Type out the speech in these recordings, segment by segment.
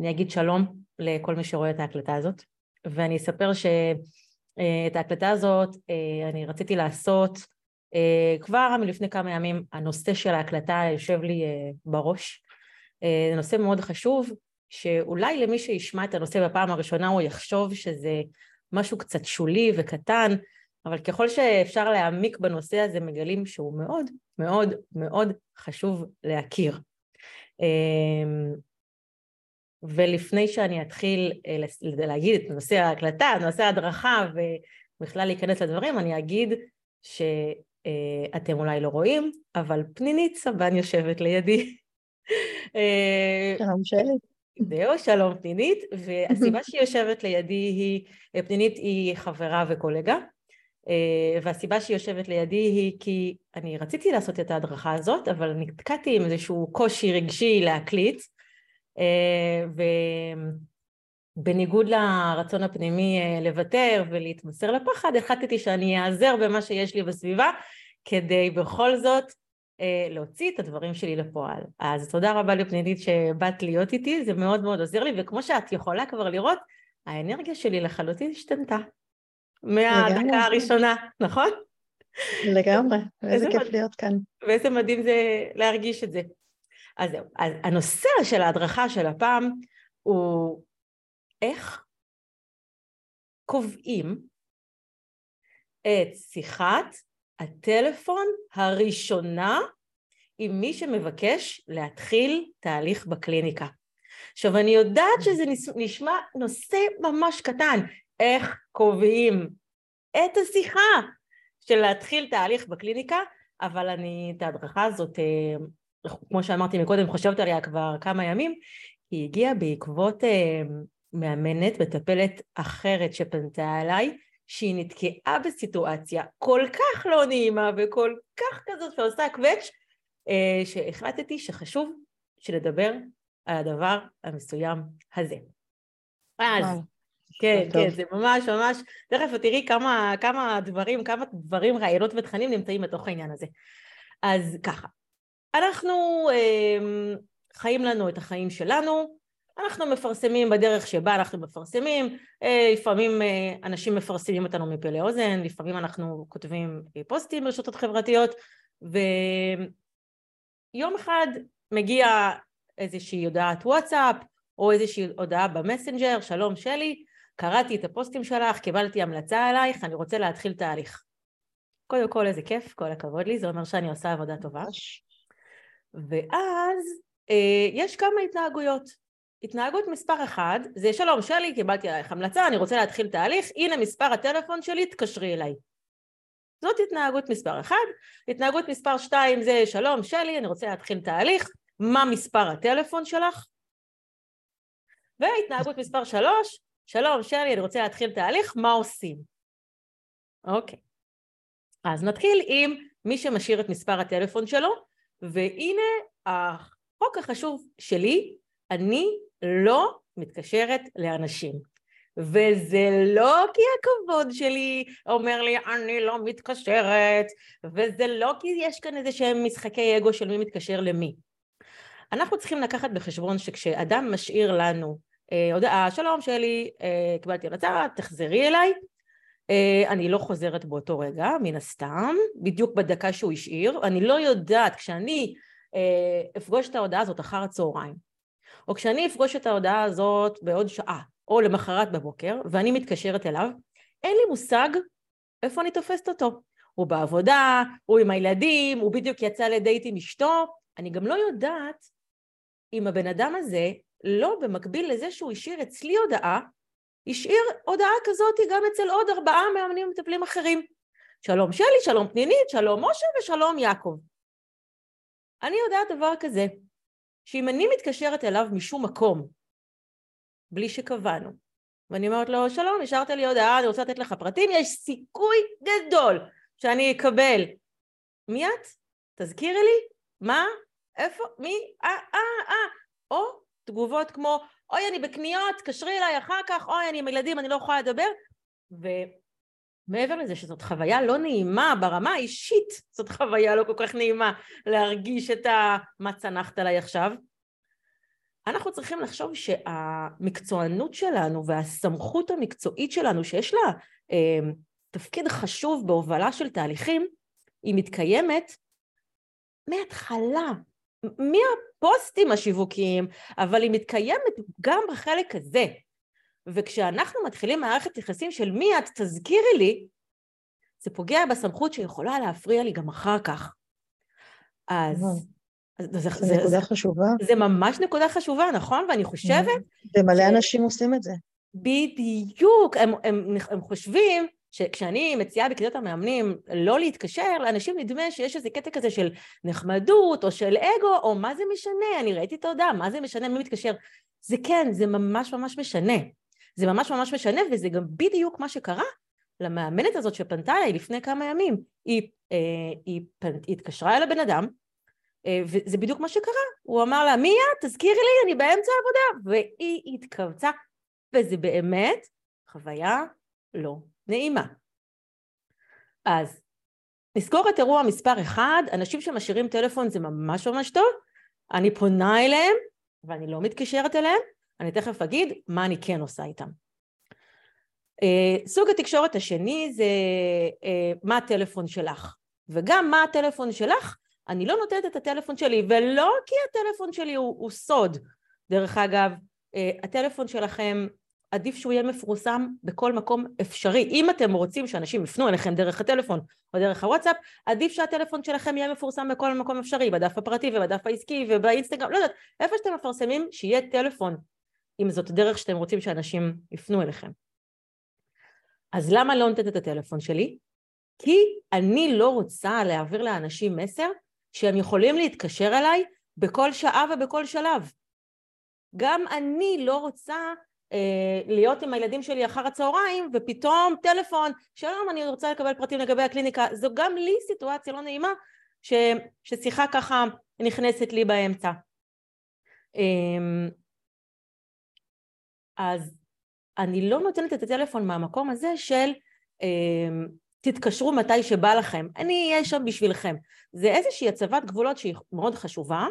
אני אגיד שלום לכל מי שרואה את ההקלטה הזאת, ואני אספר שאת ההקלטה הזאת אני רציתי לעשות כבר מלפני כמה ימים, הנושא של ההקלטה יושב לי בראש. זה נושא מאוד חשוב, שאולי למי שישמע את הנושא בפעם הראשונה הוא יחשוב שזה משהו קצת שולי וקטן, אבל ככל שאפשר להעמיק בנושא הזה מגלים שהוא מאוד מאוד מאוד חשוב להכיר. ולפני שאני אתחיל אה, להגיד את נושא ההקלטה, נושא ההדרכה ובכלל להיכנס לדברים, אני אגיד שאתם אולי לא רואים, אבל פנינית סבן יושבת לידי. אה, שלום שלי. זהו, שלום פנינית, והסיבה שהיא יושבת לידי היא, פנינית היא חברה וקולגה, אה, והסיבה שהיא יושבת לידי היא כי אני רציתי לעשות את ההדרכה הזאת, אבל נתקעתי עם איזשהו קושי רגשי להקליט, אה, ובניגוד לרצון הפנימי אה, לוותר ולהתמסר לפחד, החלטתי שאני אעזר במה שיש לי בסביבה, כדי בכל זאת להוציא את הדברים שלי לפועל. אז תודה רבה לפנינית שבאת להיות איתי, זה מאוד מאוד עוזר לי, וכמו שאת יכולה כבר לראות, האנרגיה שלי לחלוטין השתנתה. מהדקה הראשונה, נכון? לגמרי, ואיזה כיף. להיות כאן. ואיזה מדהים זה להרגיש את זה. אז זהו, אז הנושא של ההדרכה של הפעם הוא איך קובעים את שיחת הטלפון הראשונה עם מי שמבקש להתחיל תהליך בקליניקה. עכשיו אני יודעת שזה נשמע נושא ממש קטן, איך קובעים את השיחה של להתחיל תהליך בקליניקה, אבל אני את ההדרכה הזאת, אה, כמו שאמרתי מקודם, חושבת עליה כבר כמה ימים, היא הגיעה בעקבות אה, מאמנת, מטפלת אחרת שפנתה אליי, שהיא נתקעה בסיטואציה כל כך לא נעימה וכל כך כזאת שעושה קווץ', אה, שהחלטתי שחשוב שנדבר על הדבר המסוים הזה. אז וואו. כן, כן, זה ממש ממש, תכף תראי כמה, כמה דברים, כמה דברים, רעיונות ותכנים נמצאים בתוך העניין הזה. אז ככה, אנחנו אה, חיים לנו את החיים שלנו, אנחנו מפרסמים בדרך שבה אנחנו מפרסמים, אה, לפעמים אה, אנשים מפרסמים אותנו מפה לאוזן, לפעמים אנחנו כותבים אה, פוסטים ברשתות חברתיות, ויום אחד מגיע איזושהי הודעת וואטסאפ, או איזושהי הודעה במסנג'ר, שלום שלי, קראתי את הפוסטים שלך, קיבלתי המלצה עלייך, אני רוצה להתחיל תהליך. קודם כל איזה כיף, כל הכבוד לי, זה אומר שאני עושה עבודה טובה. ואז אה, יש כמה התנהגויות. התנהגות מספר אחד זה שלום שלי, קיבלתי עלייך המלצה, אני רוצה להתחיל תהליך, הנה מספר הטלפון שלי, תקשרי אליי. זאת התנהגות מספר אחד. התנהגות מספר שתיים זה שלום שלי, אני רוצה להתחיל תהליך, מה מספר הטלפון שלך? והתנהגות מספר שלוש, שלום שלי, אני רוצה להתחיל תהליך, מה עושים? אוקיי. אז נתחיל עם מי שמשאיר את מספר הטלפון שלו, והנה החוק החשוב שלי, אני לא מתקשרת לאנשים. וזה לא כי הכבוד שלי אומר לי אני לא מתקשרת, וזה לא כי יש כאן איזה שהם משחקי אגו של מי מתקשר למי. אנחנו צריכים לקחת בחשבון שכשאדם משאיר לנו אה, הודעה, שלום שלי, אה, קיבלתי המלצה, תחזרי אליי. אה, אני לא חוזרת באותו רגע, מן הסתם, בדיוק בדקה שהוא השאיר. אני לא יודעת, כשאני אפגוש את ההודעה הזאת אחר הצהריים, או כשאני אפגוש את ההודעה הזאת בעוד שעה, או למחרת בבוקר, ואני מתקשרת אליו, אין לי מושג איפה אני תופסת אותו. הוא בעבודה, הוא עם הילדים, הוא בדיוק יצא לדייט עם אשתו, אני גם לא יודעת אם הבן אדם הזה לא במקביל לזה שהוא השאיר אצלי הודעה, השאיר הודעה כזאת גם אצל עוד ארבעה מאמנים ומטפלים אחרים. שלום שלי, שלום פנינית, שלום משה ושלום יעקב. אני יודעת דבר כזה, שאם אני מתקשרת אליו משום מקום, בלי שקבענו, ואני אומרת לו, שלום, השארת לי הודעה, אני רוצה לתת לך פרטים, יש סיכוי גדול שאני אקבל. מי את? תזכירי לי? מה? איפה? מי? אה, אה, אה. או תגובות כמו אוי אני בקניות, תקשרי אליי אחר כך, אוי אני עם ילדים, אני לא יכולה לדבר. ומעבר לזה שזאת חוויה לא נעימה ברמה האישית, זאת חוויה לא כל כך נעימה להרגיש את ה... מה צנחת עליי עכשיו אנחנו צריכים לחשוב שהמקצוענות שלנו והסמכות המקצועית שלנו, שיש לה אה, תפקיד חשוב בהובלה של תהליכים, היא מתקיימת מההתחלה, מהפוסטים השיווקיים, אבל היא מתקיימת גם בחלק הזה. וכשאנחנו מתחילים מערכת יחסים של מי את, תזכירי לי, זה פוגע בסמכות שיכולה להפריע לי גם אחר כך. אז... זה, זה, זה נקודה זה, חשובה. זה ממש נקודה חשובה, נכון? ואני חושבת... ומלא ש... אנשים עושים את זה. בדיוק, הם, הם, הם חושבים שכשאני מציעה בקריאות המאמנים לא להתקשר, לאנשים נדמה שיש איזה קטע כזה של נחמדות או של אגו, או מה זה משנה, אני ראיתי את ההודעה, מה זה משנה, מי מתקשר? זה כן, זה ממש ממש משנה. זה ממש ממש משנה, וזה גם בדיוק מה שקרה למאמנת הזאת שפנתה אליי לפני כמה ימים. היא, אה, היא, פנ... היא התקשרה אל הבן אדם, אה, וזה בדיוק מה שקרה. הוא אמר לה, מי את? תזכירי לי, אני באמצע העבודה. והיא התכווצה, וזה באמת חוויה לא נעימה. אז נסגור את אירוע מספר אחד, אנשים שמשאירים טלפון זה ממש ממש טוב, אני פונה אליהם ואני לא מתקשרת אליהם, אני תכף אגיד מה אני כן עושה איתם. Uh, סוג התקשורת השני זה uh, מה הטלפון שלך, וגם מה הטלפון שלך, אני לא נותנת את הטלפון שלי, ולא כי הטלפון שלי הוא, הוא סוד. דרך אגב, uh, הטלפון שלכם עדיף שהוא יהיה מפורסם בכל מקום אפשרי. אם אתם רוצים שאנשים יפנו אליכם דרך הטלפון או דרך הוואטסאפ, עדיף שהטלפון שלכם יהיה מפורסם בכל מקום אפשרי, בדף הפרטי ובדף העסקי ובאינסטגרם, לא יודעת, איפה שאתם מפרסמים, שיהיה טלפון, אם זאת דרך שאתם רוצים שאנשים יפנו אליכם. אז למה לא נותנת את הטלפון שלי? כי אני לא רוצה להעביר לאנשים מסר שהם יכולים להתקשר אליי בכל שעה ובכל שלב. גם אני לא רוצה להיות עם הילדים שלי אחר הצהריים ופתאום טלפון, שלום אני רוצה לקבל פרטים לגבי הקליניקה, זו גם לי סיטואציה לא נעימה ש, ששיחה ככה נכנסת לי באמצע. אה, אז אני לא נותנת את הטלפון מהמקום הזה של אה, תתקשרו מתי שבא לכם, אני אהיה שם בשבילכם. זה איזושהי הצבת גבולות שהיא מאוד חשובה,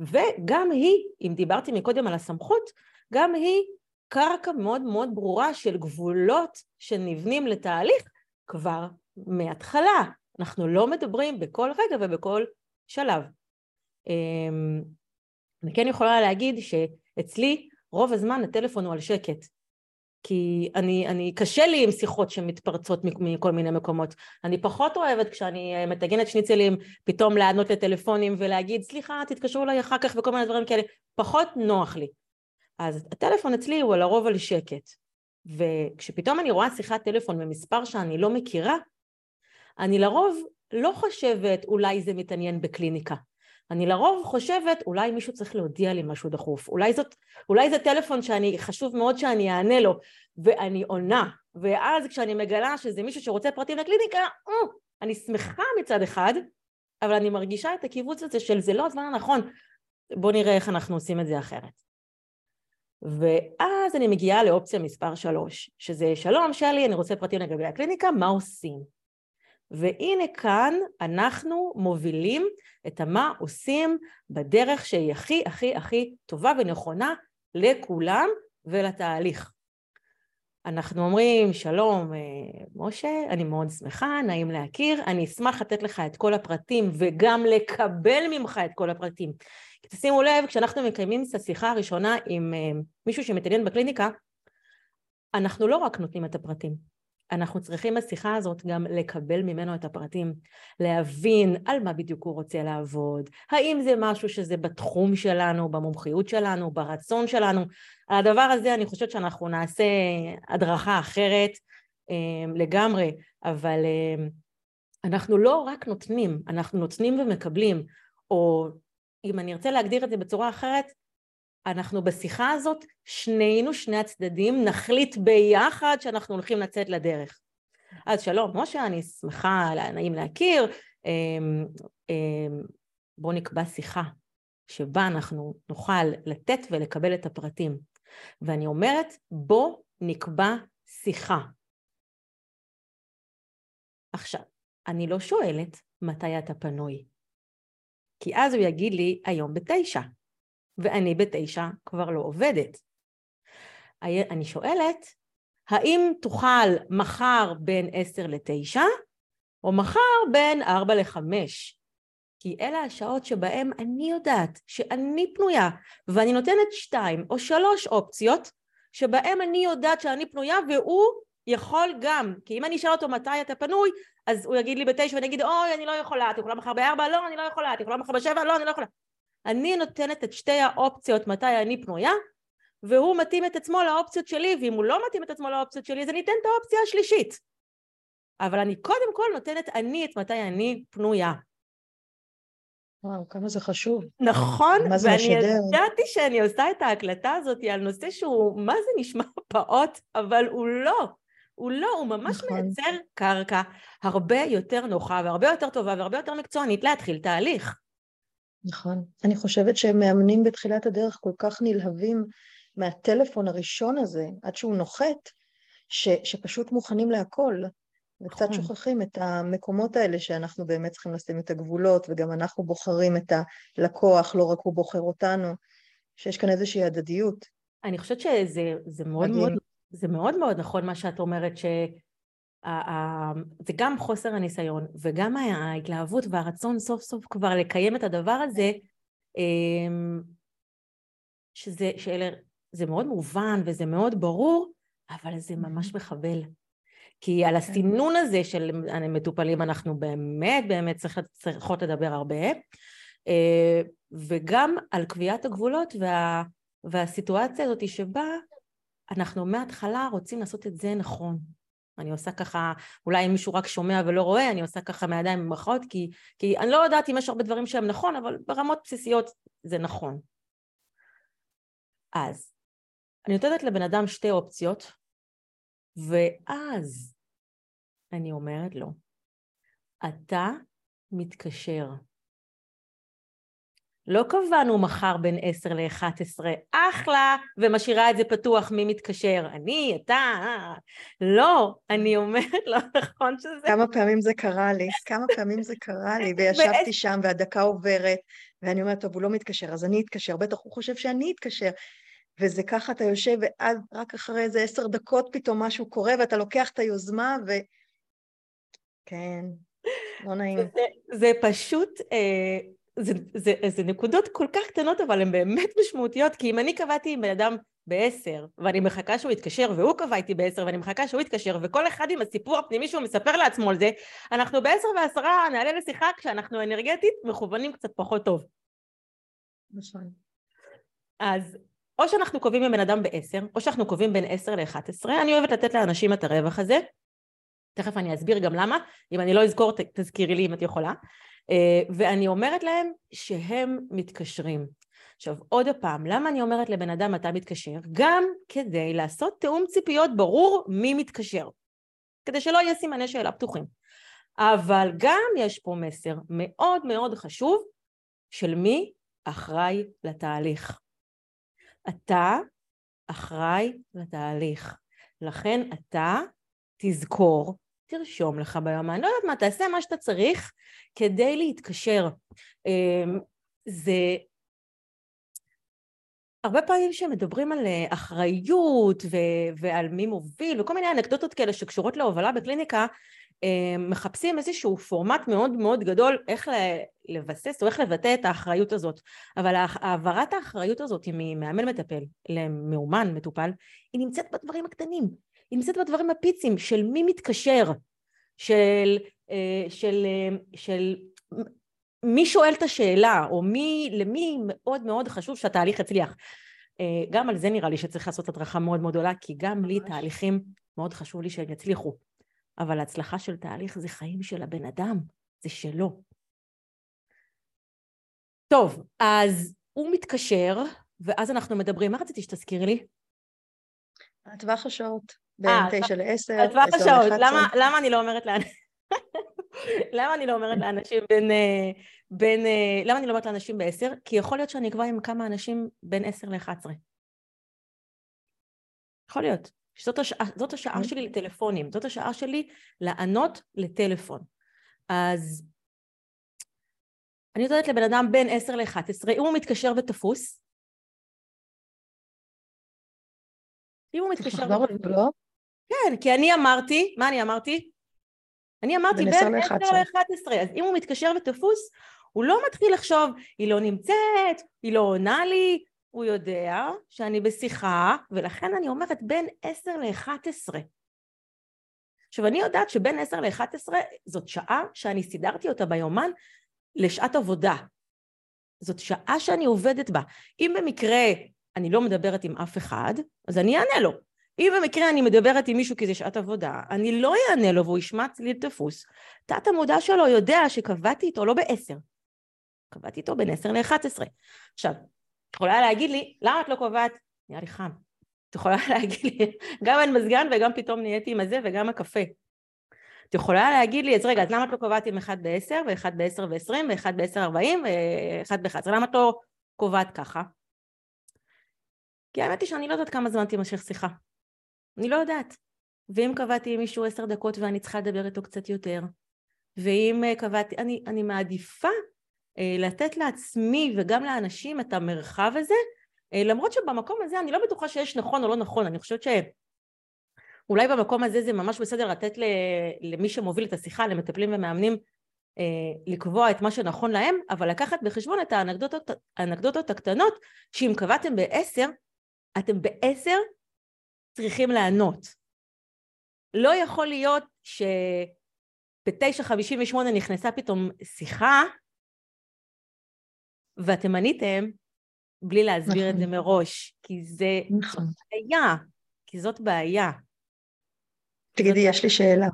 וגם היא, אם דיברתי מקודם על הסמכות, גם היא קרקע מאוד מאוד ברורה של גבולות שנבנים לתהליך כבר מההתחלה. אנחנו לא מדברים בכל רגע ובכל שלב. אמ, אני כן יכולה להגיד שאצלי רוב הזמן הטלפון הוא על שקט. כי אני, אני, קשה לי עם שיחות שמתפרצות מכל מיני מקומות. אני פחות אוהבת כשאני אה, מטגנת שניצלים, פתאום לענות לטלפונים ולהגיד, סליחה, תתקשרו אליי אחר כך וכל מיני דברים כאלה. פחות נוח לי. אז הטלפון אצלי הוא לרוב על שקט. וכשפתאום אני רואה שיחת טלפון ממספר שאני לא מכירה, אני לרוב לא חושבת אולי זה מתעניין בקליניקה. אני לרוב חושבת אולי מישהו צריך להודיע לי משהו דחוף, אולי, זאת, אולי זה טלפון שאני, חשוב מאוד שאני אענה לו, ואני עונה, ואז כשאני מגלה שזה מישהו שרוצה פרטים לקליניקה, אה, אני שמחה מצד אחד, אבל אני מרגישה את הקיבוץ הזה של זה לא הזמן הנכון, בואו נראה איך אנחנו עושים את זה אחרת. ואז אני מגיעה לאופציה מספר שלוש, שזה שלום שלי, אני רוצה פרטים לגבי הקליניקה, מה עושים? והנה כאן אנחנו מובילים את המה עושים בדרך שהיא הכי הכי הכי טובה ונכונה לכולם ולתהליך. אנחנו אומרים, שלום אה, משה, אני מאוד שמחה, נעים להכיר, אני אשמח לתת לך את כל הפרטים וגם לקבל ממך את כל הפרטים. תשימו לב, כשאנחנו מקיימים את השיחה הראשונה עם אה, מישהו שמתעניין בקליניקה, אנחנו לא רק נותנים את הפרטים, אנחנו צריכים בשיחה הזאת גם לקבל ממנו את הפרטים, להבין על מה בדיוק הוא רוצה לעבוד, האם זה משהו שזה בתחום שלנו, במומחיות שלנו, ברצון שלנו. על הדבר הזה אני חושבת שאנחנו נעשה הדרכה אחרת אה, לגמרי, אבל אה, אנחנו לא רק נותנים, אנחנו נותנים ומקבלים, או אם אני ארצה להגדיר את זה בצורה אחרת, אנחנו בשיחה הזאת, שנינו, שני הצדדים, נחליט ביחד שאנחנו הולכים לצאת לדרך. אז שלום, משה, אני שמחה, נעים להכיר. אמ, אמ, בואו נקבע שיחה שבה אנחנו נוכל לתת ולקבל את הפרטים. ואני אומרת, בוא נקבע שיחה. עכשיו, אני לא שואלת מתי אתה פנוי. כי אז הוא יגיד לי, היום בתשע. ואני בתשע כבר לא עובדת. אני שואלת, האם תוכל מחר בין עשר לתשע, או מחר בין ארבע לחמש? כי אלה השעות שבהן אני יודעת שאני פנויה, ואני נותנת שתיים או שלוש אופציות, שבהן אני יודעת שאני פנויה והוא יכול גם, כי אם אני אשאל אותו מתי אתה פנוי, אז הוא יגיד לי בתשע ואני אגיד אוי אני לא יכולה, את יכולה מחר בארבע? לא אני לא יכולה, את יכולה מחר בשבע? לא אני לא יכולה. אני נותנת את שתי האופציות מתי אני פנויה, והוא מתאים את עצמו לאופציות שלי, ואם הוא לא מתאים את עצמו לאופציות שלי אז אני אתן את האופציה השלישית. אבל אני קודם כל נותנת אני את מתי אני פנויה. וואו, כמה זה חשוב. נכון, ואני? ידעתי שאני עושה את ההקלטה הזאת על נושא שהוא, מה זה נשמע פעוט, אבל הוא לא. הוא לא, הוא ממש נכון. מייצר קרקע הרבה יותר נוחה והרבה יותר טובה והרבה יותר מקצוענית להתחיל תהליך. נכון. אני חושבת שמאמנים בתחילת הדרך כל כך נלהבים מהטלפון הראשון הזה, עד שהוא נוחת, ש, שפשוט מוכנים להכל. וקצת נכון. שוכחים את המקומות האלה שאנחנו באמת צריכים לשים את הגבולות, וגם אנחנו בוחרים את הלקוח, לא רק הוא בוחר אותנו, שיש כאן איזושהי הדדיות. אני חושבת שזה מאוד מאוד, זה מאוד מאוד נכון מה שאת אומרת, ש... זה גם חוסר הניסיון וגם ההתלהבות והרצון סוף סוף כבר לקיים את הדבר הזה, אמ, שזה, שאלה, זה מאוד מובן וזה מאוד ברור, אבל זה ממש מחבל. כי על כן. הסינון הזה של המטופלים אנחנו באמת באמת צריכות לדבר הרבה, אה, וגם על קביעת הגבולות וה, והסיטואציה הזאת שבה אנחנו מההתחלה רוצים לעשות את זה נכון. אני עושה ככה, אולי אם מישהו רק שומע ולא רואה, אני עושה ככה מהידיים במרכאות, כי, כי אני לא יודעת אם יש הרבה דברים שהם נכון, אבל ברמות בסיסיות זה נכון. אז, אני נותנת לבן אדם שתי אופציות, ואז אני אומרת לו, אתה מתקשר. לא קבענו מחר בין 10 ל-11, אחלה, ומשאירה את זה פתוח מי מתקשר, אני, אתה, אה. לא, אני אומרת לא נכון שזה... כמה פעמים זה קרה לי, כמה פעמים זה קרה לי, וישבתי שם והדקה עוברת, ואני אומרת, טוב, הוא לא מתקשר, אז אני אתקשר, בטח הוא חושב שאני אתקשר. וזה ככה, אתה יושב, ואז רק אחרי איזה עשר דקות פתאום משהו קורה, ואתה לוקח את היוזמה, ו... כן, לא נעים. זה, זה פשוט, אה, זה, זה, זה נקודות כל כך קטנות, אבל הן באמת משמעותיות, כי אם אני קבעתי עם בן אדם בעשר, ואני מחכה שהוא יתקשר, והוא קבע איתי בעשר, ואני מחכה שהוא יתקשר, וכל אחד עם הסיפור הפנימי שהוא מספר לעצמו על זה, אנחנו בעשר ועשרה נעלה לשיחה כשאנחנו אנרגטית מכוונים קצת פחות טוב. נכון. אז או שאנחנו קובעים עם בן אדם בעשר, או שאנחנו קובעים בין עשר לאחת עשרה, אני אוהבת לתת לאנשים את הרווח הזה, תכף אני אסביר גם למה, אם אני לא אזכור תזכירי לי אם את יכולה, ואני אומרת להם שהם מתקשרים. עכשיו עוד פעם, למה אני אומרת לבן אדם אתה מתקשר? גם כדי לעשות תיאום ציפיות ברור מי מתקשר, כדי שלא יהיה סימני שאלה פתוחים. אבל גם יש פה מסר מאוד מאוד חשוב של מי אחראי לתהליך. אתה אחראי לתהליך. לכן אתה תזכור, תרשום לך ביומן, לא יודעת מה, תעשה מה שאתה צריך כדי להתקשר. אמ, זה... הרבה פעמים כשמדברים על אה, אחריות ו- ועל מי מוביל וכל מיני אנקדוטות כאלה שקשורות להובלה בקליניקה, אמ, מחפשים איזשהו פורמט מאוד מאוד גדול איך לבסס או איך לבטא את האחריות הזאת. אבל העברת האחריות הזאת ממאמן מטפל למאומן מטופל, היא נמצאת בדברים הקטנים. היא נמצאת בדברים הפיצים של מי מתקשר, של, אה, של, אה, של מי שואל את השאלה, או מי, למי מאוד מאוד חשוב שהתהליך יצליח. אה, גם על זה נראה לי שצריך לעשות הדרכה מאוד מאוד גדולה, כי גם לי תהליכים מאוד חשוב לי שהם יצליחו. אבל ההצלחה של תהליך זה חיים של הבן אדם, זה שלו. טוב, אז הוא מתקשר, ואז אנחנו מדברים, מה רציתי שתזכירי לי? הטווח השעות, אה, בין תשע לעשר, עשר לאחת עשרה. למה אני לא אומרת למה אני לא אומרת לאנשים בין, אה, בין... אה, למה אני לא אומרת לאנשים בעשר? כי יכול להיות שאני אקבע עם כמה אנשים בין עשר לאחת עשרה. יכול להיות. שזאת השעה, זאת השעה אוקיי. שלי לטלפונים, זאת השעה שלי לענות לטלפון. אז אני נותנת לבן אדם בין עשר לאחת עשרה, אם הוא מתקשר ותפוס, אם הוא מתקשר ותפוס... כן, כי אני אמרתי, מה אני אמרתי? אני אמרתי בין 10 ל-11, אז אם הוא מתקשר ותפוס, הוא לא מתחיל לחשוב, היא לא נמצאת, היא לא עונה לי, הוא יודע שאני בשיחה, ולכן אני אומרת בין 10 ל-11. עכשיו אני יודעת שבין 10 ל-11 זאת שעה שאני סידרתי אותה ביומן לשעת עבודה. זאת שעה שאני עובדת בה. אם במקרה אני לא מדברת עם אף אחד, אז אני אענה לו. אם במקרה אני מדברת עם מישהו כי זה שעת עבודה, אני לא אענה לו והוא ישמע צליל תפוס. תת המודע שלו יודע שקבעתי איתו לא בעשר, קבעתי איתו בין עשר לאחת עשרה. עכשיו, את יכולה להגיד לי, למה את לא קובעת? נראה לי חם. את יכולה להגיד לי, גם אין מזגן וגם פתאום נהייתי עם הזה וגם הקפה. את יכולה להגיד לי, אז רגע, אז למה את לא קובעת עם אחד בעשר, ואחד בעשר ועשרים, ואחד בעשר ארבעים, ואחד באחד? למה את לא קובעת ככה? כי האמת היא שאני לא יודעת כמה זמן תימשך שיחה. אני לא יודעת. ואם קבעתי עם מישהו עשר דקות ואני צריכה לדבר איתו קצת יותר, ואם אה, קבעתי, אני, אני מעדיפה אה, לתת לעצמי וגם לאנשים את המרחב הזה, אה, למרות שבמקום הזה אני לא בטוחה שיש נכון או לא נכון, אני חושבת שאולי במקום הזה זה ממש בסדר לתת למי שמוביל את השיחה, למטפלים ומאמנים, לקבוע את מה שנכון להם, אבל לקחת בחשבון את האנקדוטות, האנקדוטות הקטנות, שאם קבעתם בעשר, אתם בעשר צריכים לענות. לא יכול להיות שב-9.58 נכנסה פתאום שיחה ואתם עניתם בלי להסביר נכון. את זה מראש, כי זה נכון. בעיה, כי זאת בעיה. תגידי, זאת... יש לי שאלה.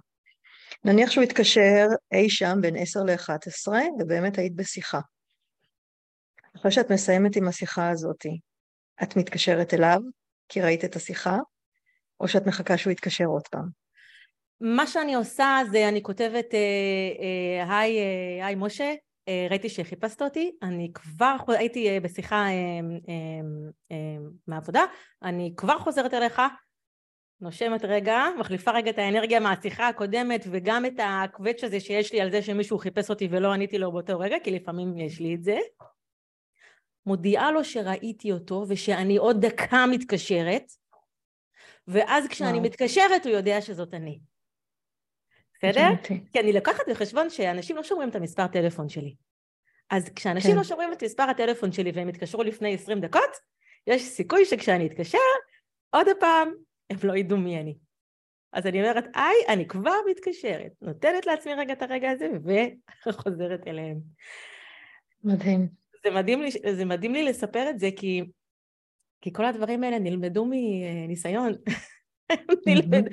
נניח שהוא התקשר אי שם בין 10 ל-11, ובאמת היית בשיחה. אחרי שאת מסיימת עם השיחה הזאת, את מתקשרת אליו, כי ראית את השיחה, או שאת מחכה שהוא יתקשר עוד פעם? מה שאני עושה זה אני כותבת, אה, אה, היי, אה, היי משה, ראיתי שחיפשת אותי, אני כבר, הייתי בשיחה מהעבודה, אני כבר חוזרת אליך, נושמת רגע, מחליפה רגע את האנרגיה מהשיחה הקודמת וגם את הקווץ' הזה שיש לי על זה שמישהו חיפש אותי ולא עניתי לו באותו רגע, כי לפעמים יש לי את זה. מודיעה לו שראיתי אותו ושאני עוד דקה מתקשרת, ואז כשאני וואו. מתקשרת הוא יודע שזאת אני. בסדר? כי אני לקחת בחשבון שאנשים לא שומרים את המספר טלפון שלי. אז כשאנשים כן. לא שומרים את מספר הטלפון שלי והם התקשרו לפני 20 דקות, יש סיכוי שכשאני אתקשר, עוד פעם, הם לא ידעו מי אני. אז אני אומרת, היי, אני כבר מתקשרת, נותנת לעצמי רגע את הרגע הזה וחוזרת אליהם. מדהים. זה מדהים, לי, זה מדהים לי לספר את זה, כי כי כל הדברים האלה נלמדו מניסיון. נלמד,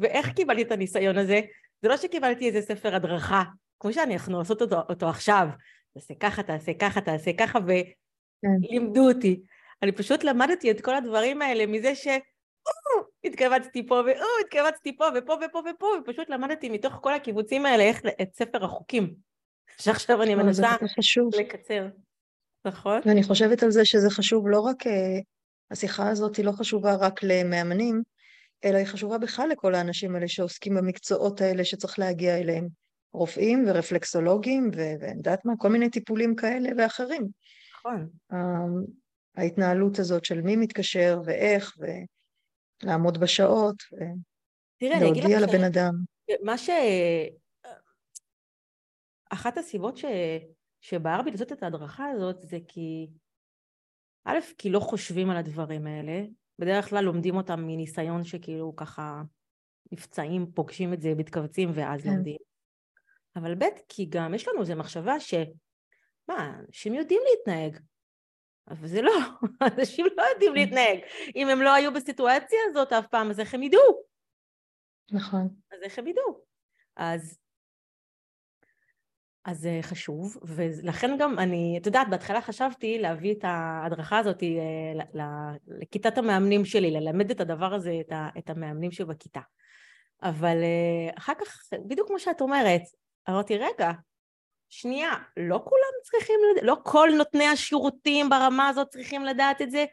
ואיך קיבלתי את הניסיון הזה? זה לא שקיבלתי איזה ספר הדרכה, כמו שאנחנו עושות אותו, אותו עכשיו, תעשה ככה, תעשה ככה, תעשה ככה, ולימדו כן. אותי. אני פשוט למדתי את כל הדברים האלה מזה ש... התכווצתי פה, ואו, התכווצתי פה, ופה, ופה, ופה, ופשוט למדתי מתוך כל הקיבוצים האלה איך את ספר החוקים, שעכשיו אני מנסה לקצר. נכון. ואני חושבת על זה שזה חשוב לא רק, אה, השיחה הזאת היא לא חשובה רק למאמנים, אלא היא חשובה בכלל לכל האנשים האלה שעוסקים במקצועות האלה שצריך להגיע אליהם. רופאים ורפלקסולוגים ואני יודעת מה, כל מיני טיפולים כאלה ואחרים. נכון. ההתנהלות הזאת של מי מתקשר ואיך, ולעמוד בשעות, ולהודיע לבן אדם. מה ש... אחת הסיבות ש... שבער בי לעשות את ההדרכה הזאת זה כי א', כי לא חושבים על הדברים האלה, בדרך כלל לומדים אותם מניסיון שכאילו ככה נפצעים, פוגשים את זה, מתכווצים ואז כן. לומדים. אבל ב', כי גם יש לנו איזו מחשבה ש... מה, אנשים יודעים להתנהג. אבל זה לא, אנשים לא יודעים כן. להתנהג. אם הם לא היו בסיטואציה הזאת אף פעם, אז איך הם ידעו? נכון. אז איך הם ידעו? אז אז זה חשוב, ולכן גם אני, את יודעת, בהתחלה חשבתי להביא את ההדרכה הזאת אה, לכיתת המאמנים שלי, ללמד את הדבר הזה, את המאמנים שבכיתה. אבל אה, אחר כך, בדיוק כמו שאת אומרת, אמרתי, רגע, שנייה, לא כולם צריכים, לדעת, לא כל נותני השירותים ברמה הזאת צריכים לדעת את זה?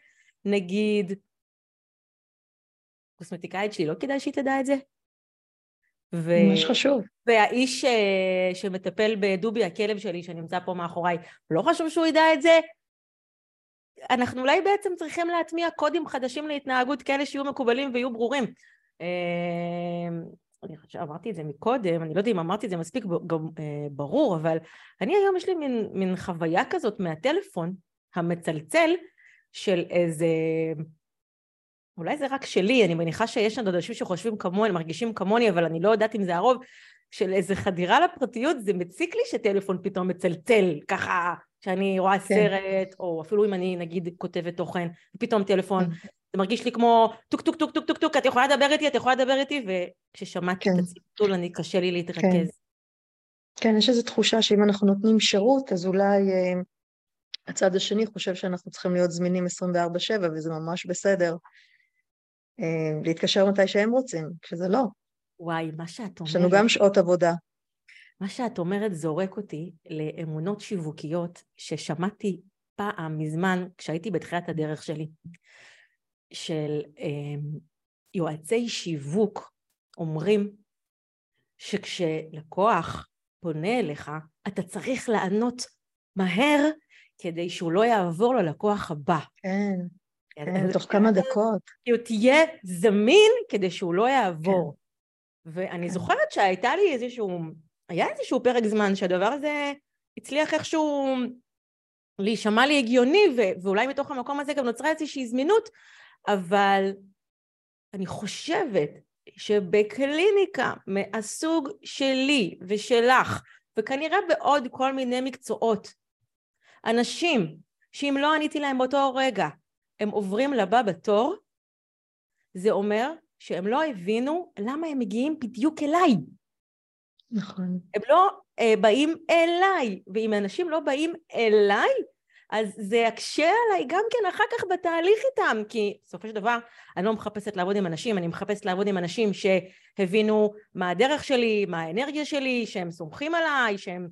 נגיד, קוסמטיקאית שלי, לא כדאי שהיא תדע את זה? ו... ממש חשוב. והאיש אה, שמטפל בדובי, הכלב שלי שנמצא פה מאחוריי, לא חשוב שהוא ידע את זה? אנחנו אולי בעצם צריכים להטמיע קודים חדשים להתנהגות כאלה שיהיו מקובלים ויהיו ברורים. אני חושבת שאמרתי את זה מקודם, אני לא יודעת אם אמרתי את זה מספיק ברור, אבל אני היום יש לי מין, מין חוויה כזאת מהטלפון המצלצל של איזה אולי זה רק שלי, אני מניחה שיש לנו אנשים שחושבים כמוני, מרגישים כמוני, אבל אני לא יודעת אם זה הרוב, של איזה חדירה לפרטיות, זה מציק לי שטלפון פתאום מצלצל, ככה, שאני רואה כן. סרט, או אפילו אם אני נגיד כותבת תוכן, פתאום טלפון, כן. זה מרגיש לי כמו טוק טוק טוק טוק טוק טוק, את יכולה לדבר איתי, את יכולה לדבר איתי, וכששמעתי כן. את הצלצול, אני קשה לי להתרכז. כן. כן, יש איזו תחושה שאם אנחנו נותנים שירות, אז אולי אה, הצד השני חושב שאנחנו צריכים להיות זמינים 24/7, וזה ממש בסדר. אה, להתקשר מתי שהם רוצים, כשזה לא. וואי, מה שאת אומרת... יש לנו גם שעות עבודה. מה שאת אומרת זורק אותי לאמונות שיווקיות ששמעתי פעם מזמן, כשהייתי בתחילת הדרך שלי, של אה, יועצי שיווק אומרים שכשלקוח פונה אליך, אתה צריך לענות מהר כדי שהוא לא יעבור ללקוח הבא. כן. כן, תוך כמה דקות. כאילו תהיה זמין כדי שהוא לא יעבור. ואני כן. זוכרת שהייתה לי איזשהו, היה איזשהו פרק זמן שהדבר הזה הצליח איכשהו להישמע לי הגיוני, ו- ואולי מתוך המקום הזה גם נוצרה איזושהי זמינות, אבל אני חושבת שבקליניקה מהסוג שלי ושלך, וכנראה בעוד כל מיני מקצועות, אנשים שאם לא עניתי להם באותו רגע, הם עוברים לבא בתור, זה אומר שהם לא הבינו למה הם מגיעים בדיוק אליי. נכון. הם לא אה, באים אליי, ואם אנשים לא באים אליי, אז זה יקשה עליי גם כן אחר כך בתהליך איתם, כי בסופו של דבר אני לא מחפשת לעבוד עם אנשים, אני מחפשת לעבוד עם אנשים שהבינו מה הדרך שלי, מה האנרגיה שלי, שהם סומכים עליי, שהם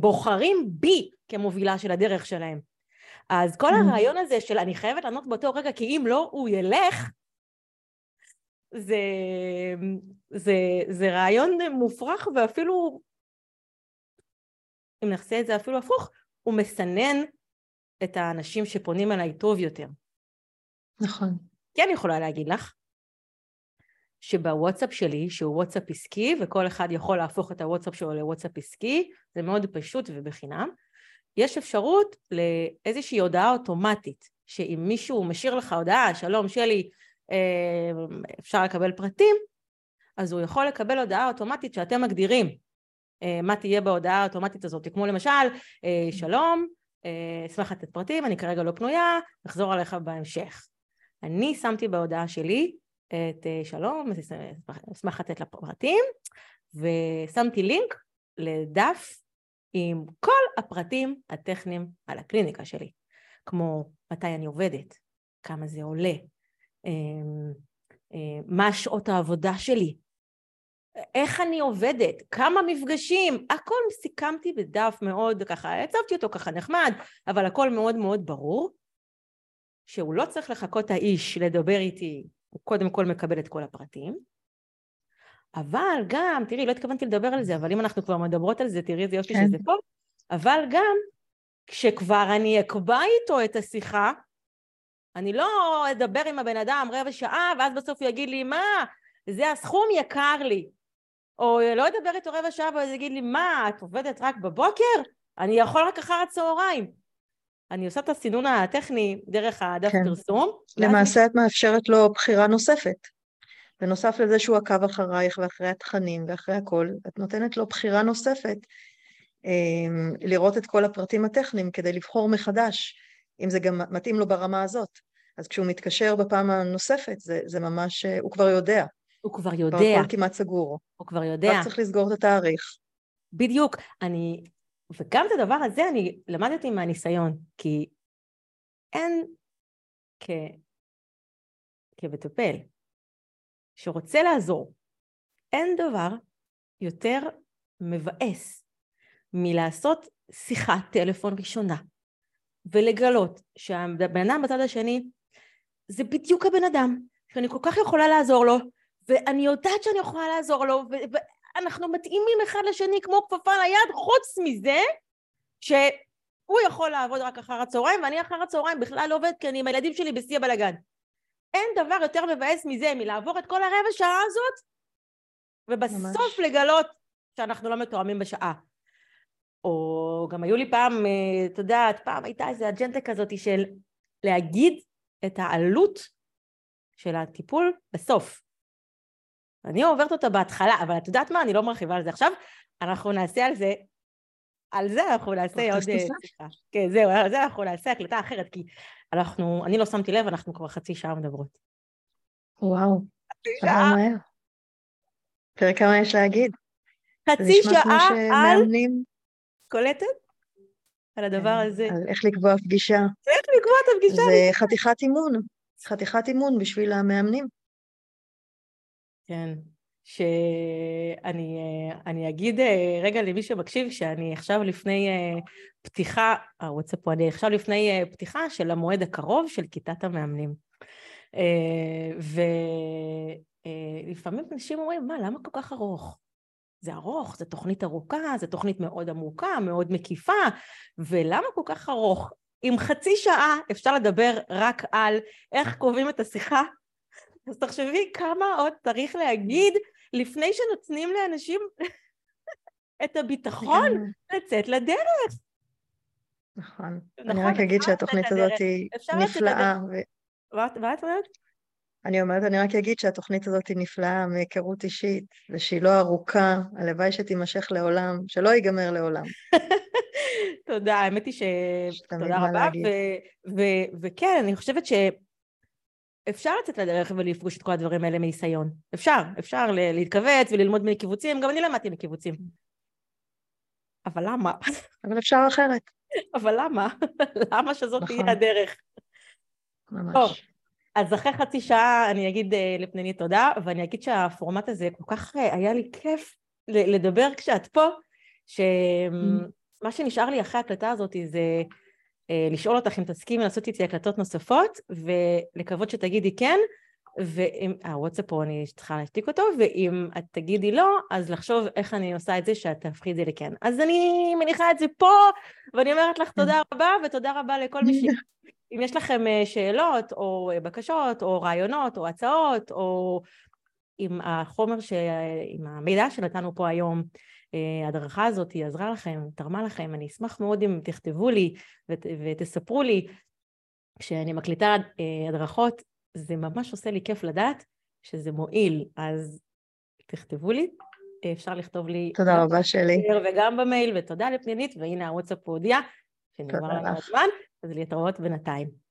בוחרים בי כמובילה של הדרך שלהם. אז כל mm. הרעיון הזה של אני חייבת לענות באותו רגע, כי אם לא, הוא ילך, זה, זה, זה רעיון מופרך ואפילו, אם נעשה את זה אפילו הפוך, הוא מסנן את האנשים שפונים אליי טוב יותר. נכון. כן יכולה להגיד לך שבוואטסאפ שלי, שהוא וואטסאפ עסקי, וכל אחד יכול להפוך את הוואטסאפ שלו לוואטסאפ עסקי, זה מאוד פשוט ובחינם, יש אפשרות לאיזושהי הודעה אוטומטית, שאם מישהו משאיר לך הודעה, שלום שלי, אפשר לקבל פרטים, אז הוא יכול לקבל הודעה אוטומטית שאתם מגדירים אה, מה תהיה בהודעה האוטומטית הזאת, כמו למשל, אה, שלום, אשמח לתת פרטים, אני כרגע לא פנויה, נחזור עליך בהמשך. אני שמתי בהודעה שלי את שלום, אשמח לתת לה פרטים, ושמתי לינק לדף עם כל הפרטים הטכניים על הקליניקה שלי, כמו מתי אני עובדת, כמה זה עולה, מה שעות העבודה שלי, איך אני עובדת, כמה מפגשים, הכל סיכמתי בדף מאוד ככה, הצבתי אותו ככה נחמד, אבל הכל מאוד מאוד ברור, שהוא לא צריך לחכות האיש לדבר איתי, הוא קודם כל מקבל את כל הפרטים, אבל גם, תראי, לא התכוונתי לדבר על זה, אבל אם אנחנו כבר מדברות על זה, תראי איזה יופי כן. שזה פה, אבל גם כשכבר אני אקבע איתו את השיחה, אני לא אדבר עם הבן אדם רבע שעה, ואז בסוף הוא יגיד לי, מה, זה הסכום יקר לי. או לא אדבר איתו רבע שעה, ואז יגיד לי, מה, את עובדת רק בבוקר? אני יכול רק אחר הצהריים. אני עושה את הסינון הטכני דרך הדף כן. פרסום. למעשה ואז... את מאפשרת לו בחירה נוספת. בנוסף לזה שהוא עקב אחרייך ואחרי התכנים ואחרי הכל, את נותנת לו בחירה נוספת אמ, לראות את כל הפרטים הטכניים כדי לבחור מחדש, אם זה גם מתאים לו ברמה הזאת. אז כשהוא מתקשר בפעם הנוספת, זה, זה ממש, הוא כבר יודע. הוא כבר יודע. כבר הכל כמעט סגור. הוא כבר יודע. רק צריך לסגור את התאריך. בדיוק. אני, וגם את הדבר הזה אני למדתי מהניסיון, כי אין כ... כמטפל שרוצה לעזור, אין דבר יותר מבאס מלעשות שיחת טלפון ראשונה ולגלות שהבן אדם בצד השני זה בדיוק הבן אדם שאני כל כך יכולה לעזור לו ואני יודעת שאני יכולה לעזור לו ואנחנו מתאימים אחד לשני כמו כפפה ליד חוץ מזה ש... הוא יכול לעבוד רק אחר הצהריים, ואני אחר הצהריים בכלל לא עובדת כי אני עם הילדים שלי בשיא הבלאגן. אין דבר יותר מבאס מזה, מלעבור את כל הרבע שעה הזאת, ובסוף ממש. לגלות שאנחנו לא מתואמים בשעה. או גם היו לי פעם, אה, את יודעת, פעם הייתה איזו אג'נדה כזאת של להגיד את העלות של הטיפול בסוף. אני עוברת אותה בהתחלה, אבל את יודעת מה? אני לא מרחיבה על זה עכשיו. אנחנו נעשה על זה, על זה אנחנו נעשה עוד אה, שיחה. כן, זהו, על זה אנחנו נעשה הקלטה אחרת, כי אנחנו, אני לא שמתי לב, אנחנו כבר חצי שעה מדברות. וואו, עבר מהר. תראה כמה יש להגיד. חצי שעה על... קולטת? על הדבר כן, הזה. על איך לקבוע פגישה. איך לקבוע את הפגישה. זה חתיכת אימון. חתיכת אימון בשביל המאמנים. כן, שאני אני אגיד אה, רגע למי שמקשיב שאני עכשיו לפני אה, פתיחה, הוואטסאפ פה, אני עכשיו לפני אה, פתיחה של המועד הקרוב של כיתת המאמנים. ולפעמים אנשים אומרים, מה, למה כל כך ארוך? זה ארוך, זו תוכנית ארוכה, זו תוכנית מאוד עמוקה, מאוד מקיפה, ולמה כל כך ארוך? עם חצי שעה אפשר לדבר רק על איך קובעים את השיחה, אז תחשבי כמה עוד צריך להגיד לפני שנותנים לאנשים את הביטחון לצאת לדרך. נכון. נכון אני רק אגיד שהתוכנית הזאת היא נפלאה. מה את אומרת? אני אומרת, אני רק אגיד שהתוכנית הזאת היא נפלאה מהיכרות אישית, ושהיא לא ארוכה, הלוואי שתימשך לעולם, שלא ייגמר לעולם. תודה, האמת היא ש... תודה רבה, וכן, אני חושבת שאפשר לצאת לדרך ולפגוש את כל הדברים האלה מניסיון. אפשר, אפשר להתכווץ וללמוד מקיבוצים, גם אני למדתי מקיבוצים. אבל למה? אבל אפשר אחרת. אבל למה? למה שזאת נכון. תהיה הדרך? ממש. אז אחרי חצי שעה אני אגיד אה, לפניני תודה, ואני אגיד שהפורמט הזה כל כך אה, היה לי כיף לדבר כשאת פה, שמה שנשאר לי אחרי ההקלטה הזאת זה אה, לשאול אותך אם תסכימי לעשות איתי הקלטות נוספות, ולקוות שתגידי כן, ואם, הוואטסאפ פה אני צריכה להשתיק אותו, ואם את תגידי לא, אז לחשוב איך אני עושה את זה שאת תהפכי את זה לכן. אז אני מניחה את זה פה, ואני אומרת לך תודה רבה, ותודה רבה לכל מי ש... אם יש לכם אה, שאלות או אה, בקשות או רעיונות או הצעות או עם החומר, ש... עם המידע שנתנו פה היום, אה, ההדרכה הזאת היא עזרה לכם, תרמה לכם, אני אשמח מאוד אם תכתבו לי ות... ותספרו לי. כשאני מקליטה הדרכות, זה ממש עושה לי כיף לדעת שזה מועיל, אז תכתבו לי, אפשר לכתוב לי... תודה רבה שלי. וגם במייל, ותודה לפנינית, והנה הוואטסאפ הודיע שנגמר לנו הזמן. אז להתראות בינתיים.